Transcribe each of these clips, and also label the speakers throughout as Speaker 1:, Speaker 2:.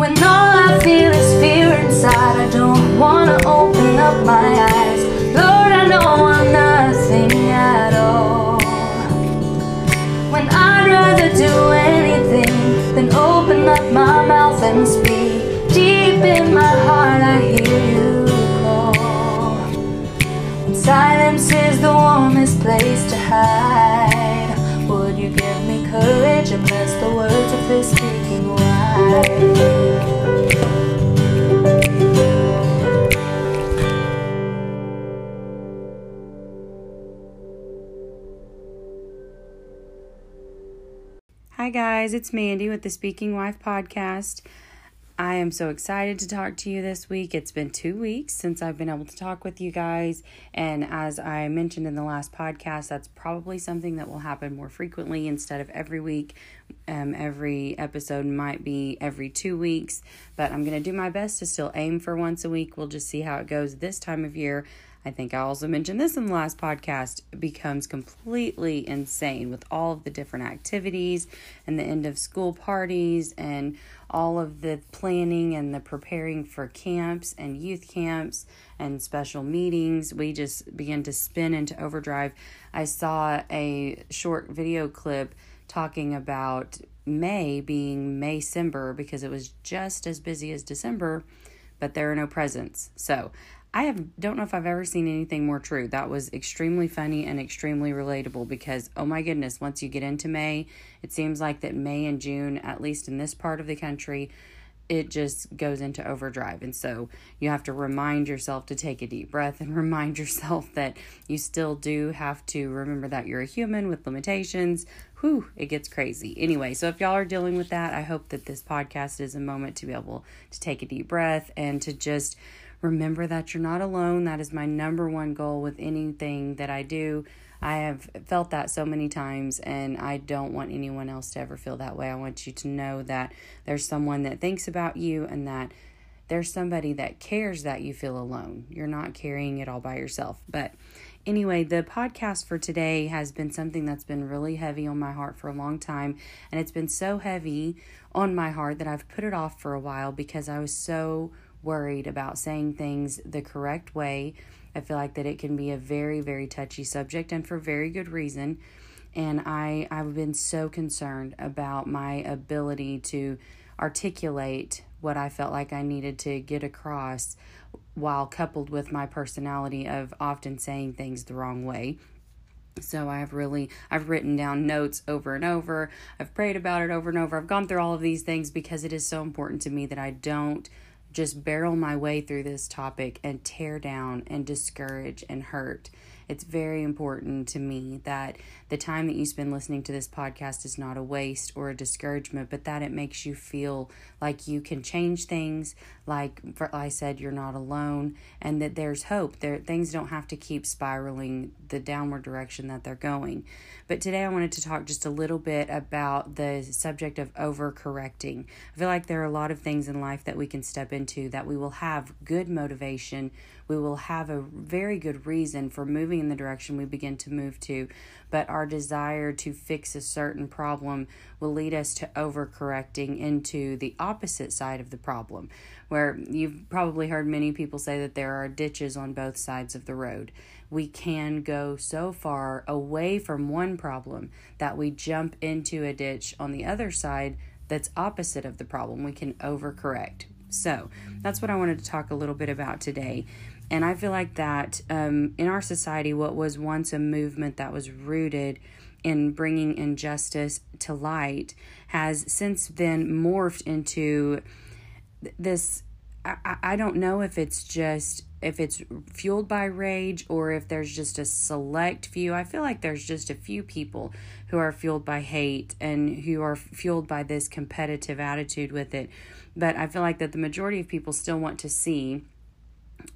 Speaker 1: When all I feel is fear inside, I don't wanna open up my eyes. Lord, I know I'm nothing at all. When I'd rather do anything than open up my mouth and speak. Deep in my heart, I hear you call. Silence is the warmest place to hide. Would you give me courage and bless the words of this speaking wife?
Speaker 2: Hi, guys, it's Mandy with the Speaking Wife podcast. I am so excited to talk to you this week. It's been two weeks since I've been able to talk with you guys. And as I mentioned in the last podcast, that's probably something that will happen more frequently instead of every week. Um, every episode might be every two weeks, but I'm going to do my best to still aim for once a week. We'll just see how it goes this time of year. I think I also mentioned this in the last podcast, becomes completely insane with all of the different activities and the end of school parties and all of the planning and the preparing for camps and youth camps and special meetings. We just begin to spin into overdrive. I saw a short video clip talking about May being May Maycember because it was just as busy as December, but there are no presents. So I have don't know if I've ever seen anything more true. That was extremely funny and extremely relatable because oh my goodness, once you get into May, it seems like that May and June, at least in this part of the country, it just goes into overdrive. And so you have to remind yourself to take a deep breath and remind yourself that you still do have to remember that you're a human with limitations. Whew, it gets crazy. Anyway, so if y'all are dealing with that, I hope that this podcast is a moment to be able to take a deep breath and to just Remember that you're not alone. That is my number one goal with anything that I do. I have felt that so many times, and I don't want anyone else to ever feel that way. I want you to know that there's someone that thinks about you and that there's somebody that cares that you feel alone. You're not carrying it all by yourself. But anyway, the podcast for today has been something that's been really heavy on my heart for a long time. And it's been so heavy on my heart that I've put it off for a while because I was so worried about saying things the correct way. I feel like that it can be a very, very touchy subject and for very good reason. And I, I've been so concerned about my ability to articulate what I felt like I needed to get across while coupled with my personality of often saying things the wrong way. So I've really I've written down notes over and over. I've prayed about it over and over. I've gone through all of these things because it is so important to me that I don't just barrel my way through this topic and tear down and discourage and hurt. It's very important to me that the time that you spend listening to this podcast is not a waste or a discouragement, but that it makes you feel like you can change things, like I said, you're not alone, and that there's hope. There things don't have to keep spiraling the downward direction that they're going. But today I wanted to talk just a little bit about the subject of overcorrecting. I feel like there are a lot of things in life that we can step into that we will have good motivation, we will have a very good reason for moving in the direction we begin to move to, but our desire to fix a certain problem will lead us to overcorrecting into the opposite side of the problem, where you've probably heard many people say that there are ditches on both sides of the road. We can go so far away from one problem that we jump into a ditch on the other side that's opposite of the problem. We can overcorrect. So, that's what I wanted to talk a little bit about today. And I feel like that um, in our society, what was once a movement that was rooted in bringing injustice to light has since then morphed into this. I, I don't know if it's just if it's fueled by rage or if there's just a select few. I feel like there's just a few people who are fueled by hate and who are fueled by this competitive attitude with it. But I feel like that the majority of people still want to see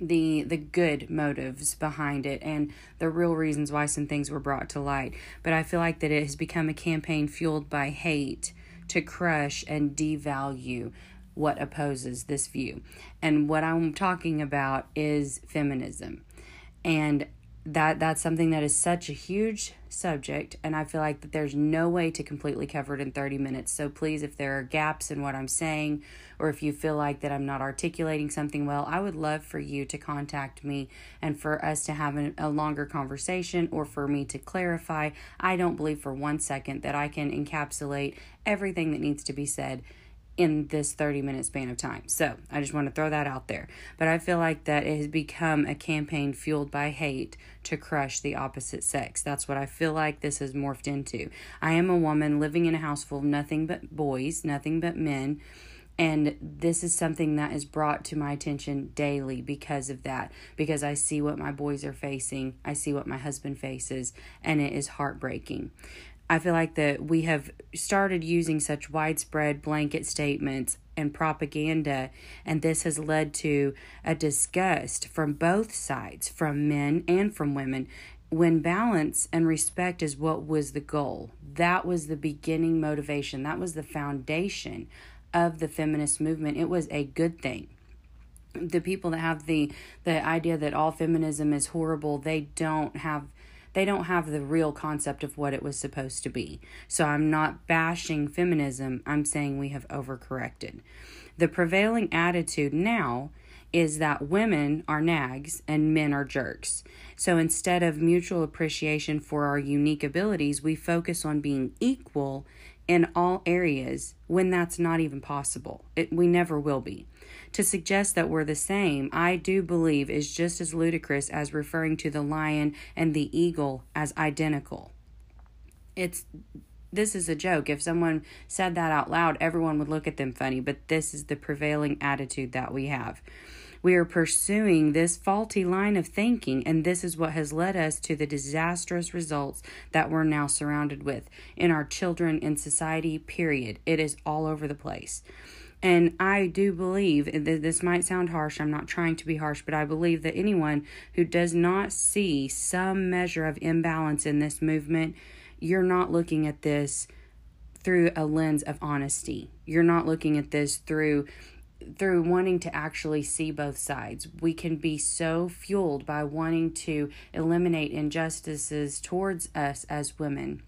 Speaker 2: the the good motives behind it and the real reasons why some things were brought to light but i feel like that it has become a campaign fueled by hate to crush and devalue what opposes this view and what i'm talking about is feminism and that that's something that is such a huge subject, and I feel like that there's no way to completely cover it in 30 minutes. So please, if there are gaps in what I'm saying, or if you feel like that I'm not articulating something well, I would love for you to contact me and for us to have a, a longer conversation or for me to clarify. I don't believe for one second that I can encapsulate everything that needs to be said in this 30 minute span of time. So I just want to throw that out there. But I feel like that it has become a campaign fueled by hate to crush the opposite sex. That's what I feel like this has morphed into. I am a woman living in a house full of nothing but boys, nothing but men. And this is something that is brought to my attention daily because of that. Because I see what my boys are facing, I see what my husband faces, and it is heartbreaking. I feel like that we have started using such widespread blanket statements and propaganda, and this has led to a disgust from both sides, from men and from women. When balance and respect is what was the goal, that was the beginning motivation, that was the foundation of the feminist movement. It was a good thing the people that have the the idea that all feminism is horrible they don't have they don't have the real concept of what it was supposed to be. So I'm not bashing feminism, I'm saying we have overcorrected. The prevailing attitude now is that women are nags and men are jerks. So instead of mutual appreciation for our unique abilities, we focus on being equal in all areas when that's not even possible. It, we never will be. To suggest that we're the same, I do believe, is just as ludicrous as referring to the lion and the eagle as identical. It's this is a joke. If someone said that out loud, everyone would look at them funny, but this is the prevailing attitude that we have. We are pursuing this faulty line of thinking, and this is what has led us to the disastrous results that we're now surrounded with in our children, in society, period. It is all over the place. And I do believe that this might sound harsh. I'm not trying to be harsh, but I believe that anyone who does not see some measure of imbalance in this movement, you're not looking at this through a lens of honesty. You're not looking at this through through wanting to actually see both sides. We can be so fueled by wanting to eliminate injustices towards us as women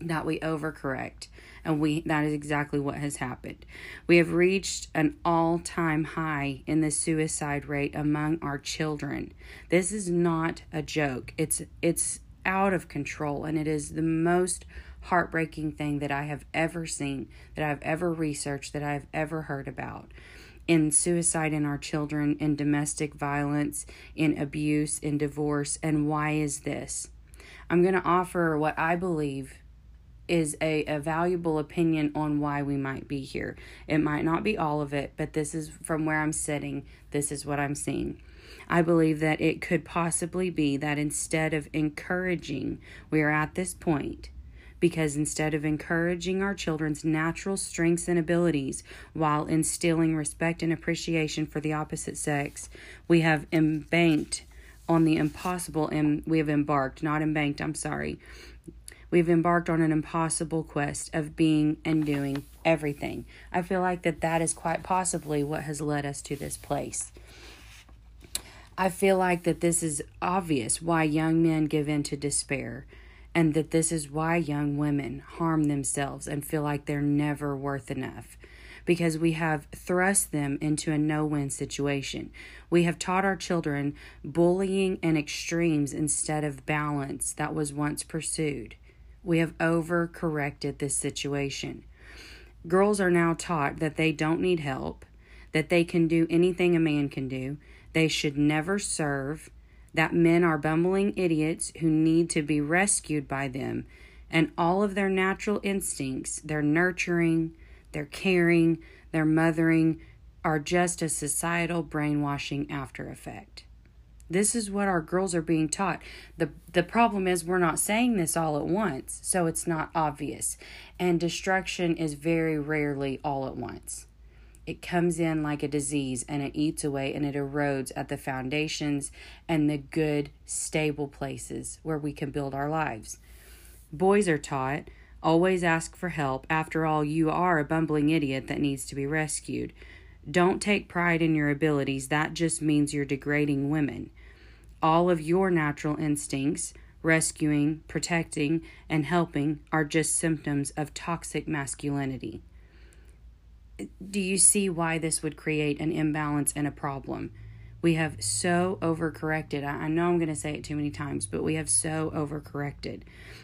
Speaker 2: that we overcorrect and we that is exactly what has happened. We have reached an all-time high in the suicide rate among our children. This is not a joke. It's it's out of control and it is the most heartbreaking thing that I have ever seen, that I've ever researched, that I've ever heard about. In suicide in our children, in domestic violence, in abuse, in divorce. And why is this? I'm going to offer what I believe is a, a valuable opinion on why we might be here. It might not be all of it, but this is from where I'm sitting, this is what I'm seeing. I believe that it could possibly be that instead of encouraging, we are at this point because instead of encouraging our children's natural strengths and abilities while instilling respect and appreciation for the opposite sex, we have embanked on the impossible and we have embarked, not embanked, I'm sorry, We've embarked on an impossible quest of being and doing everything. I feel like that that is quite possibly what has led us to this place. I feel like that this is obvious why young men give in to despair and that this is why young women harm themselves and feel like they're never worth enough because we have thrust them into a no win situation. We have taught our children bullying and extremes instead of balance that was once pursued. We have overcorrected this situation. Girls are now taught that they don't need help, that they can do anything a man can do, they should never serve, that men are bumbling idiots who need to be rescued by them, and all of their natural instincts, their nurturing, their caring, their mothering, are just a societal brainwashing after effect. This is what our girls are being taught. The the problem is we're not saying this all at once, so it's not obvious. And destruction is very rarely all at once. It comes in like a disease and it eats away and it erodes at the foundations and the good, stable places where we can build our lives. Boys are taught always ask for help. After all, you are a bumbling idiot that needs to be rescued. Don't take pride in your abilities, that just means you're degrading women all of your natural instincts rescuing, protecting, and helping are just symptoms of toxic masculinity. Do you see why this would create an imbalance and a problem? We have so overcorrected. I know I'm going to say it too many times, but we have so overcorrected.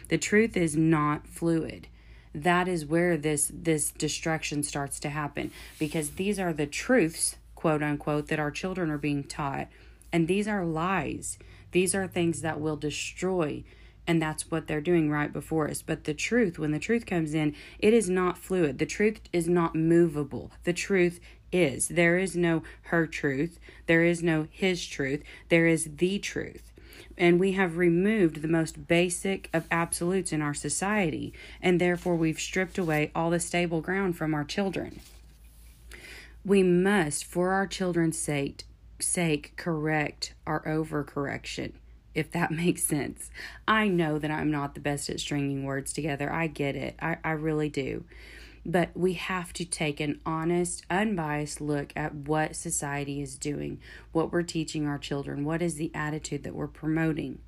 Speaker 2: The truth is not fluid. That is where this this destruction starts to happen because these are the truths, quote unquote, that our children are being taught, and these are lies. These are things that will destroy and that's what they're doing right before us. But the truth, when the truth comes in, it is not fluid. The truth is not movable. The truth is. There is no her truth. There is no his truth. There is the truth. And we have removed the most basic of absolutes in our society, and therefore we've stripped away all the stable ground from our children. We must, for our children's sake, sake correct our overcorrection if that makes sense. I know that I'm not the best at stringing words together. I get it. I, I really do. But we have to take an honest, unbiased look at what society is doing, what we're teaching our children, what is the attitude that we're promoting.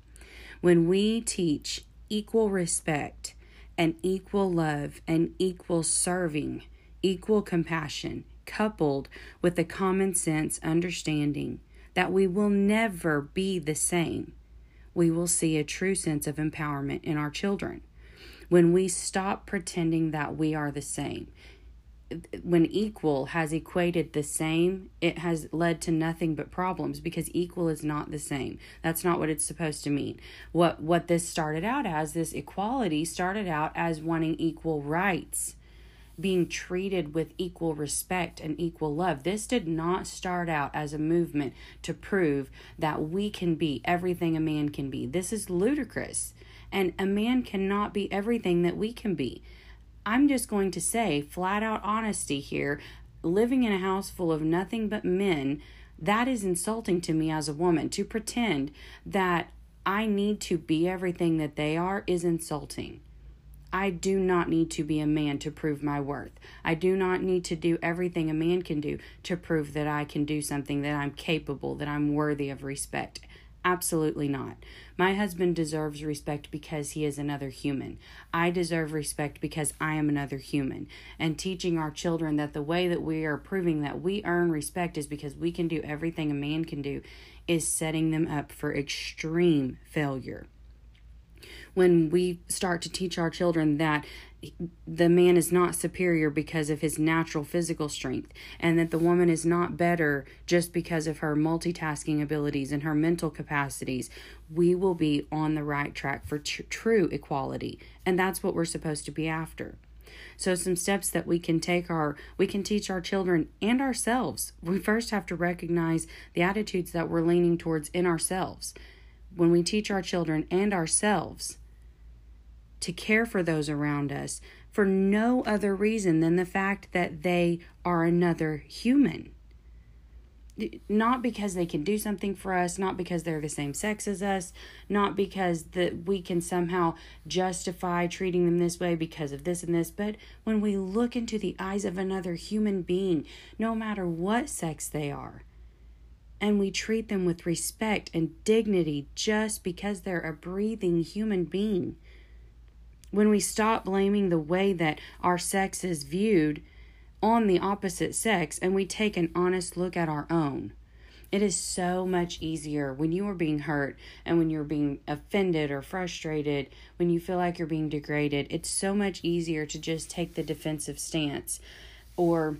Speaker 2: When we teach equal respect and equal love and equal serving, equal compassion, coupled with a common sense understanding that we will never be the same, we will see a true sense of empowerment in our children. When we stop pretending that we are the same, when equal has equated the same, it has led to nothing but problems because equal is not the same. That's not what it's supposed to mean. What what this started out as, this equality started out as wanting equal rights being treated with equal respect and equal love. This did not start out as a movement to prove that we can be everything a man can be. This is ludicrous. And a man cannot be everything that we can be. I'm just going to say, flat out honesty here living in a house full of nothing but men, that is insulting to me as a woman. To pretend that I need to be everything that they are is insulting. I do not need to be a man to prove my worth. I do not need to do everything a man can do to prove that I can do something, that I'm capable, that I'm worthy of respect. Absolutely not. My husband deserves respect because he is another human. I deserve respect because I am another human. And teaching our children that the way that we are proving that we earn respect is because we can do everything a man can do is setting them up for extreme failure when we start to teach our children that the man is not superior because of his natural physical strength, and that the woman is not better just because of her multitasking abilities and her mental capacities, we will be on the right track for tr- true equality. And that's what we're supposed to be after. So some steps that we can take are we can teach our children and ourselves. We first have to recognize the attitudes that we're leaning towards in ourselves. When we teach our children and ourselves to care for those around us for no other reason than the fact that they are another human. Not because they can do something for us, not because they're the same sex as us, not because that we can somehow justify treating them this way because of this and this, but when we look into the eyes of another human being, no matter what sex they are, and we treat them with respect and dignity just because they're a breathing human being when we stop blaming the way that our sex is viewed on the opposite sex and we take an honest look at our own. It is so much easier when you are being hurt and when you're being offended or frustrated, when you feel like you're being degraded. It's so much easier to just take the defensive stance or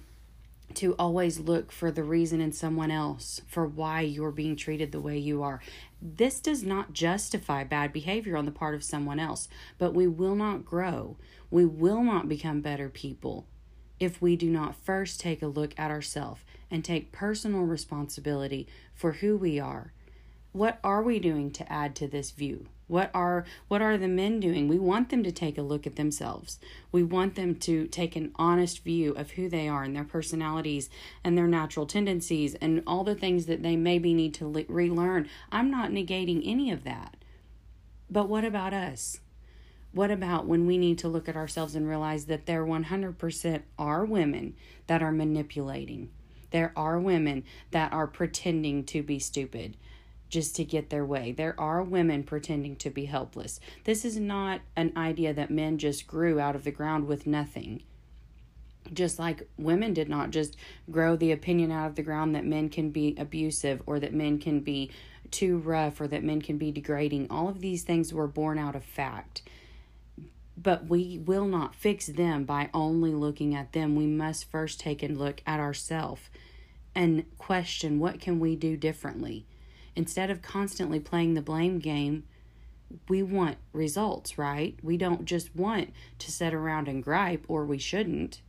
Speaker 2: to always look for the reason in someone else for why you're being treated the way you are. This does not justify bad behavior on the part of someone else, but we will not grow. We will not become better people if we do not first take a look at ourselves and take personal responsibility for who we are. What are we doing to add to this view? What are what are the men doing? We want them to take a look at themselves. We want them to take an honest view of who they are and their personalities and their natural tendencies and all the things that they maybe need to le- relearn. I'm not negating any of that. But what about us? What about when we need to look at ourselves and realize that there 100% are women that are manipulating? There are women that are pretending to be stupid just to get their way. There are women pretending to be helpless. This is not an idea that men just grew out of the ground with nothing. Just like women did not just grow the opinion out of the ground that men can be abusive or that men can be too rough or that men can be degrading. All of these things were born out of fact. But we will not fix them by only looking at them. We must first take a look at ourselves and question what can we do differently instead of constantly playing the blame game we want results right? We don't just want to sit around and gripe or we shouldn't.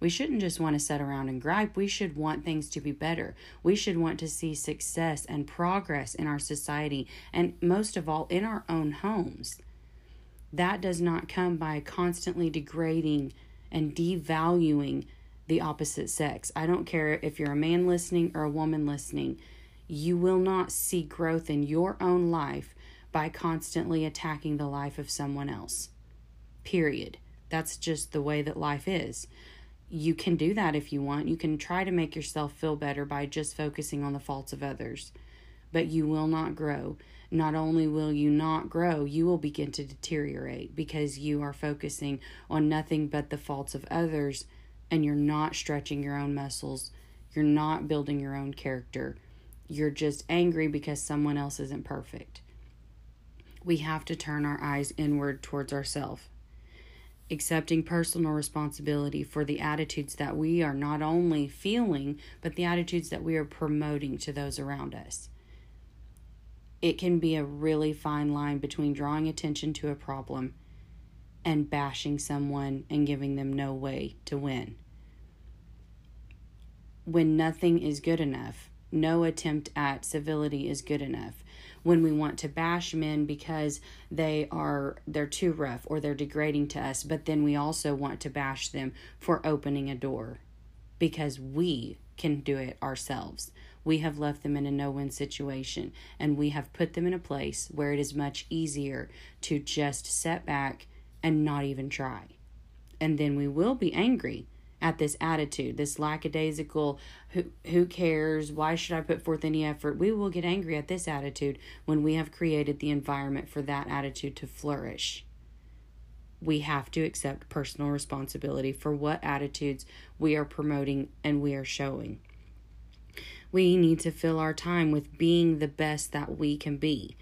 Speaker 2: We shouldn't just want to sit around and gripe. We should want things to be better. We should want to see success and progress in our society and most of all in our own homes. That does not come by constantly degrading and devaluing the opposite sex. I don't care if you're a man listening or a woman listening, you will not see growth in your own life by constantly attacking the life of someone else. Period. That's just the way that life is. You can do that if you want. You can try to make yourself feel better by just focusing on the faults of others. But you will not grow. Not only will you not grow, you will begin to deteriorate because you are focusing on nothing but the faults of others and you're not stretching your own muscles. You're not building your own character. You're just angry because someone else isn't perfect. We have to turn our eyes inward towards ourselves, accepting personal responsibility for the attitudes that we are not only feeling, but the attitudes that we are promoting to those around us. It can be a really fine line between drawing attention to a problem and bashing someone and giving them no way to win when nothing is good enough. No attempt at civility is good enough. When we want to bash men because they are they're too rough or they're degrading to us, but then we also want to bash them for opening a door because we can do it ourselves. We have left them in a no-win situation and we have put them in a place where it is much easier to just set back and not even try. And then we will be angry at this attitude, this lackadaisical, who, who cares? Why should I put forth any effort? We will get angry at this attitude when we have created the environment for that attitude to flourish. We have to accept personal responsibility for what attitudes we are promoting and we are showing. We need to fill our time with being the best that we can be.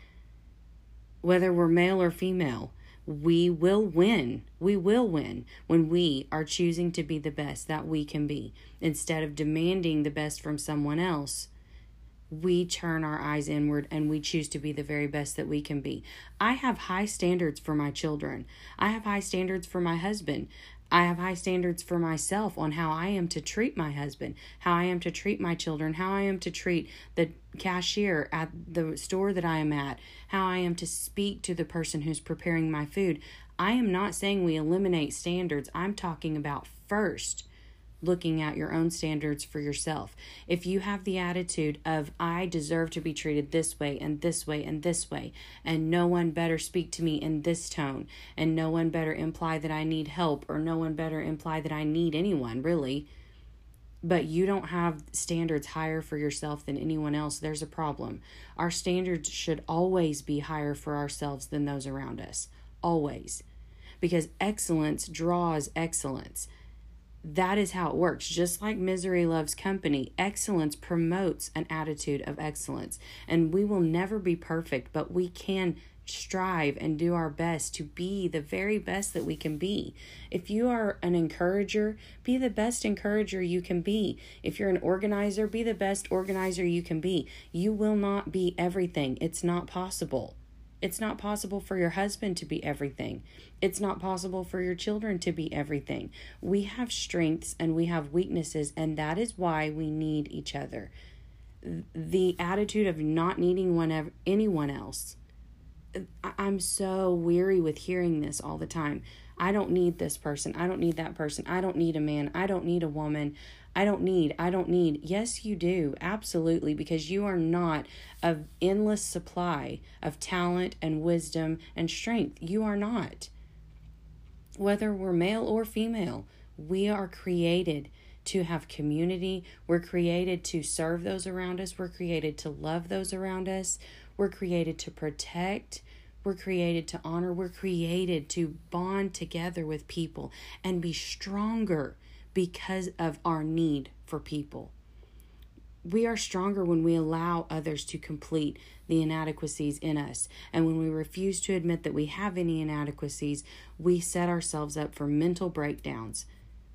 Speaker 2: Whether we're male or female, we will win. We will win when we are choosing to be the best that we can be. Instead of demanding the best from someone else, we turn our eyes inward and we choose to be the very best that we can be. I have high standards for my children. I have high standards for my husband. I have high standards for myself on how I am to treat my husband, how I am to treat my children, how I am to treat the cashier at the store that I am at, how I am to speak to the person who's preparing my food. I am not saying we eliminate standards. I'm talking about first looking at your own standards for yourself. If you have the attitude of, I deserve to be treated this way and this way and this way, and no one better speak to me in this tone, and no one better imply that I need help, or no one better imply that I need anyone, really, but you don't have standards higher for yourself than anyone else, there's a problem. Our standards should always be higher for ourselves than those around us. Always. Because excellence draws excellence that is how it works. Just like misery loves company, excellence promotes an attitude of excellence. And we will never be perfect, but we can strive and do our best to be the very best that we can be. If you are an encourager, be the best encourager you can be. If you're an organizer, be the best organizer you can be. You will not be everything, it's not possible. It's not possible for your husband to be everything. It's not possible for your children to be everything. We have strengths and we have weaknesses, and that is why we need each other. The attitude of not needing one anyone else. I'm so weary with hearing this all the time. I don't need this person. I don't need that person. I don't need a man. I don't need a woman. I don't need, I don't need. Yes, you do. Absolutely. Because you are not of endless supply of talent and wisdom and strength. You are not. Whether we're male or female, we are created to have community. We're created to serve those around us. We're created to love those around us. We're created to protect. We're created to honor. We're created to bond together with people and be stronger because of our need for people. We are stronger when we allow others to complete the inadequacies in us. And when we refuse to admit that we have any inadequacies, we set ourselves up for mental breakdowns.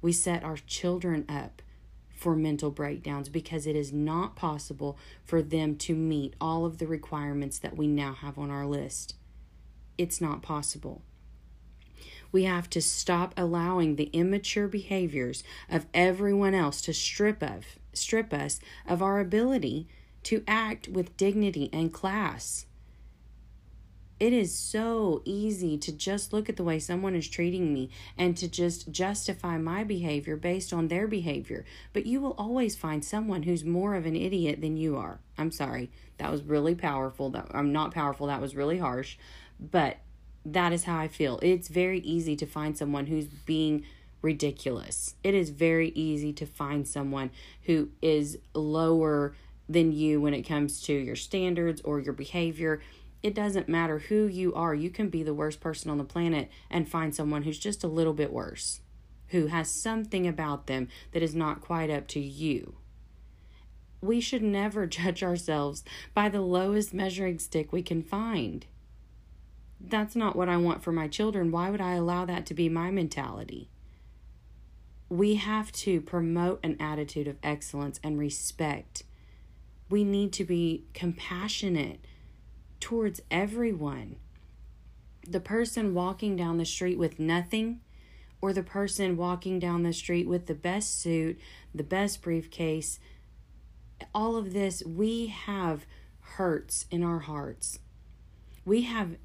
Speaker 2: We set our children up for mental breakdowns because it is not possible for them to meet all of the requirements that we now have on our list. It's not possible. We have to stop allowing the immature behaviors of everyone else to strip of strip us of our ability to act with dignity and class. It is so easy to just look at the way someone is treating me and to just justify my behavior based on their behavior. But you will always find someone who's more of an idiot than you are. I'm sorry. That was really powerful. That I'm not powerful. That was really harsh. But that is how I feel. It's very easy to find someone who's being ridiculous. It is very easy to find someone who is lower than you when it comes to your standards or your behavior. It doesn't matter who you are. You can be the worst person on the planet and find someone who's just a little bit worse, who has something about them that is not quite up to you. We should never judge ourselves by the lowest measuring stick we can find. That's not what I want for my children. Why would I allow that to be my mentality? We have to promote an attitude of excellence and respect. We need to be compassionate towards everyone. The person walking down the street with nothing, or the person walking down the street with the best suit, the best briefcase, all of this, we have hurts in our hearts. We have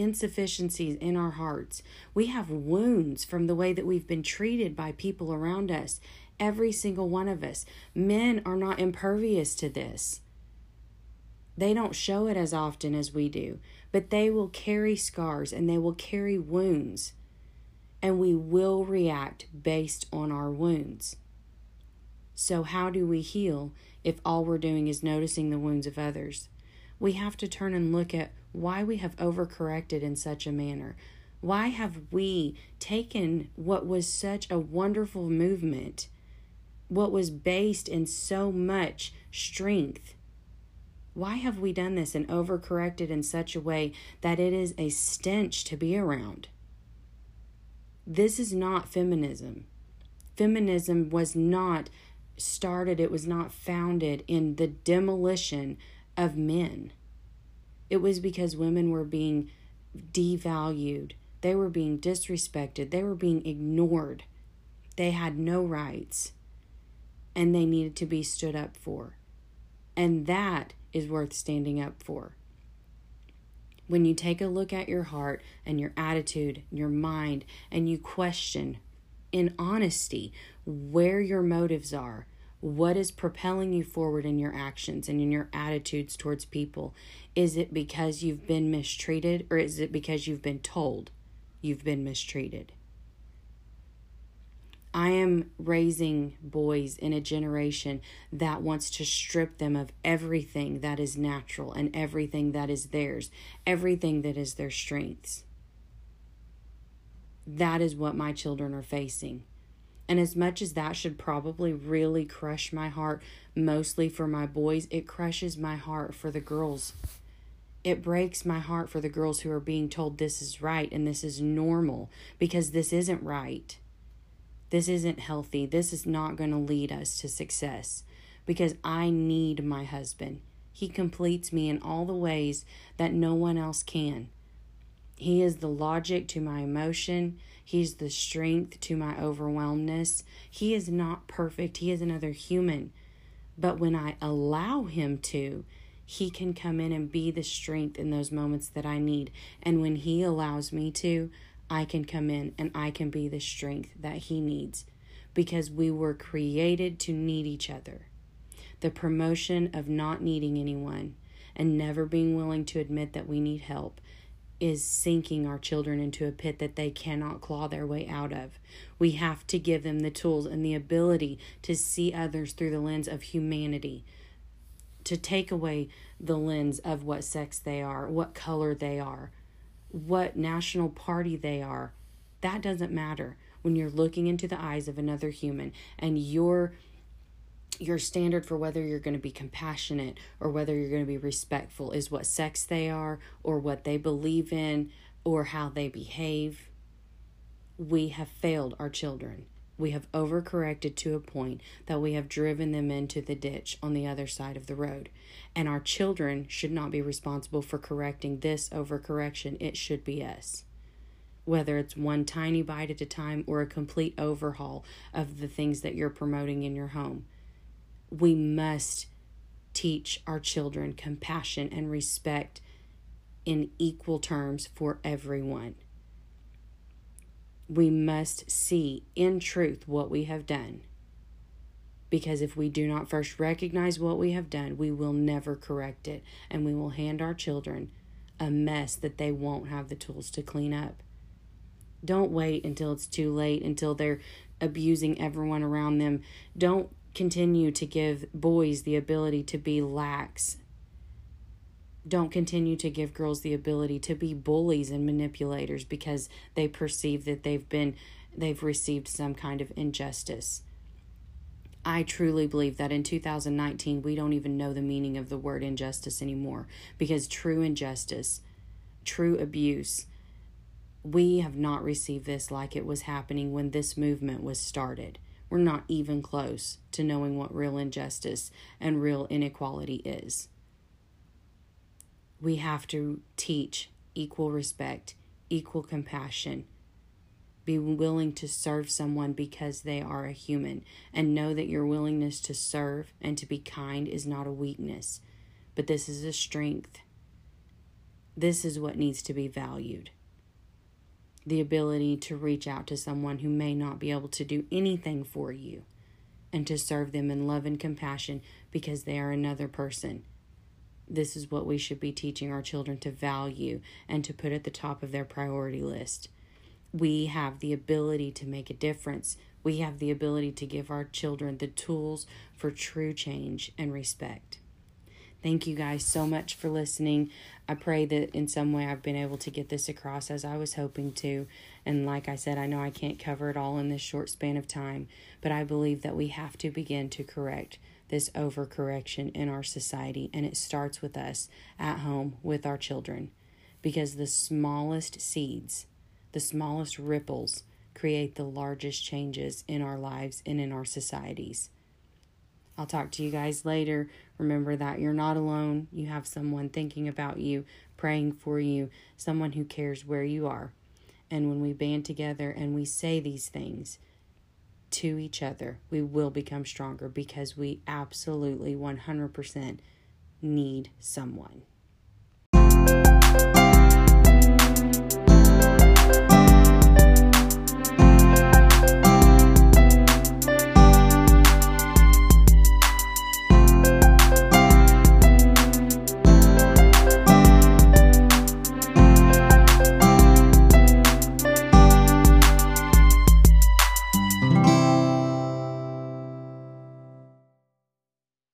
Speaker 2: insufficiencies in our hearts. We have wounds from the way that we've been treated by people around us. Every single one of us. Men are not impervious to this. They don't show it as often as we do, but they will carry scars and they will carry wounds. And we will react based on our wounds. So, how do we heal if all we're doing is noticing the wounds of others? We have to turn and look at why we have overcorrected in such a manner. Why have we taken what was such a wonderful movement, what was based in so much strength? Why have we done this and overcorrected in such a way that it is a stench to be around? This is not feminism. Feminism was not started, it was not founded in the demolition of men. It was because women were being devalued, they were being disrespected, they were being ignored. They had no rights, and they needed to be stood up for. And that is worth standing up for. When you take a look at your heart and your attitude, your mind, and you question in honesty where your motives are, what is propelling you forward in your actions and in your attitudes towards people? Is it because you've been mistreated or is it because you've been told you've been mistreated? I am raising boys in a generation that wants to strip them of everything that is natural and everything that is theirs, everything that is their strengths. That is what my children are facing. And as much as that should probably really crush my heart, mostly for my boys, it crushes my heart for the girls. It breaks my heart for the girls who are being told this is right and this is normal because this isn't right. This isn't healthy. This is not going to lead us to success because I need my husband. He completes me in all the ways that no one else can. He is the logic to my emotion. He's the strength to my overwhelmness. He is not perfect. He is another human. But when I allow him to, he can come in and be the strength in those moments that I need. And when he allows me to, I can come in and I can be the strength that he needs because we were created to need each other. The promotion of not needing anyone and never being willing to admit that we need help is sinking our children into a pit that they cannot claw their way out of. We have to give them the tools and the ability to see others through the lens of humanity, to take away the lens of what sex they are, what color they are, what national party they are. That doesn't matter when you're looking into the eyes of another human and your your standard for whether you're going to be compassionate or whether you're going to be respectful is what sex they are or what they believe in or how they behave. We have failed our children. We have overcorrected to a point that we have driven them into the ditch on the other side of the road. And our children should not be responsible for correcting this overcorrection. It should be us whether it's one tiny bite at a time or a complete overhaul of the things that you're promoting in your home. We must teach our children compassion and respect in equal terms for everyone. We must see in truth what we have done. Because if we do not first recognize what we have done, we will never correct it, and we will hand our children a mess that they won't have the tools to clean up. Don't wait until it's too late, until they're abusing everyone around them. Don't continue to give boys the ability to be lax. Don't continue to give girls the ability to be bullies and manipulators because they perceive that they've been they've received some kind of injustice. I truly believe that in 2019 we don't even know the meaning of the word injustice anymore because true injustice, true abuse, we have not received this like it was happening when this movement was started. We're not even close to knowing what real injustice and real inequality is. We have to teach equal respect, equal compassion, be willing to serve someone because they are a human, and know that your willingness to serve and to be kind is not a weakness, but this is a strength. This is what needs to be valued the ability to reach out to someone who may not be able to do anything for you and to serve them in love and compassion because they are another person. This is what we should be teaching our children to value and to put at the top of their priority list. We have the ability to make a difference. We have the ability to give our children the tools for true change and respect. Thank you guys so much for listening. I pray that in some way I've been able to get this across as I was hoping to. And like I said, I know I can't cover it all in this short span of time, but I believe that we have to begin to correct this overcorrection in our society. And it starts with us at home with our children. Because the smallest seeds, the smallest ripples, create the largest changes in our lives and in our societies. I'll talk to you guys later. Remember that you're not alone. You have someone thinking about you, praying for you, someone who cares where you are. And when we band together and we say these things to each other, we will become stronger because we absolutely 100% need someone.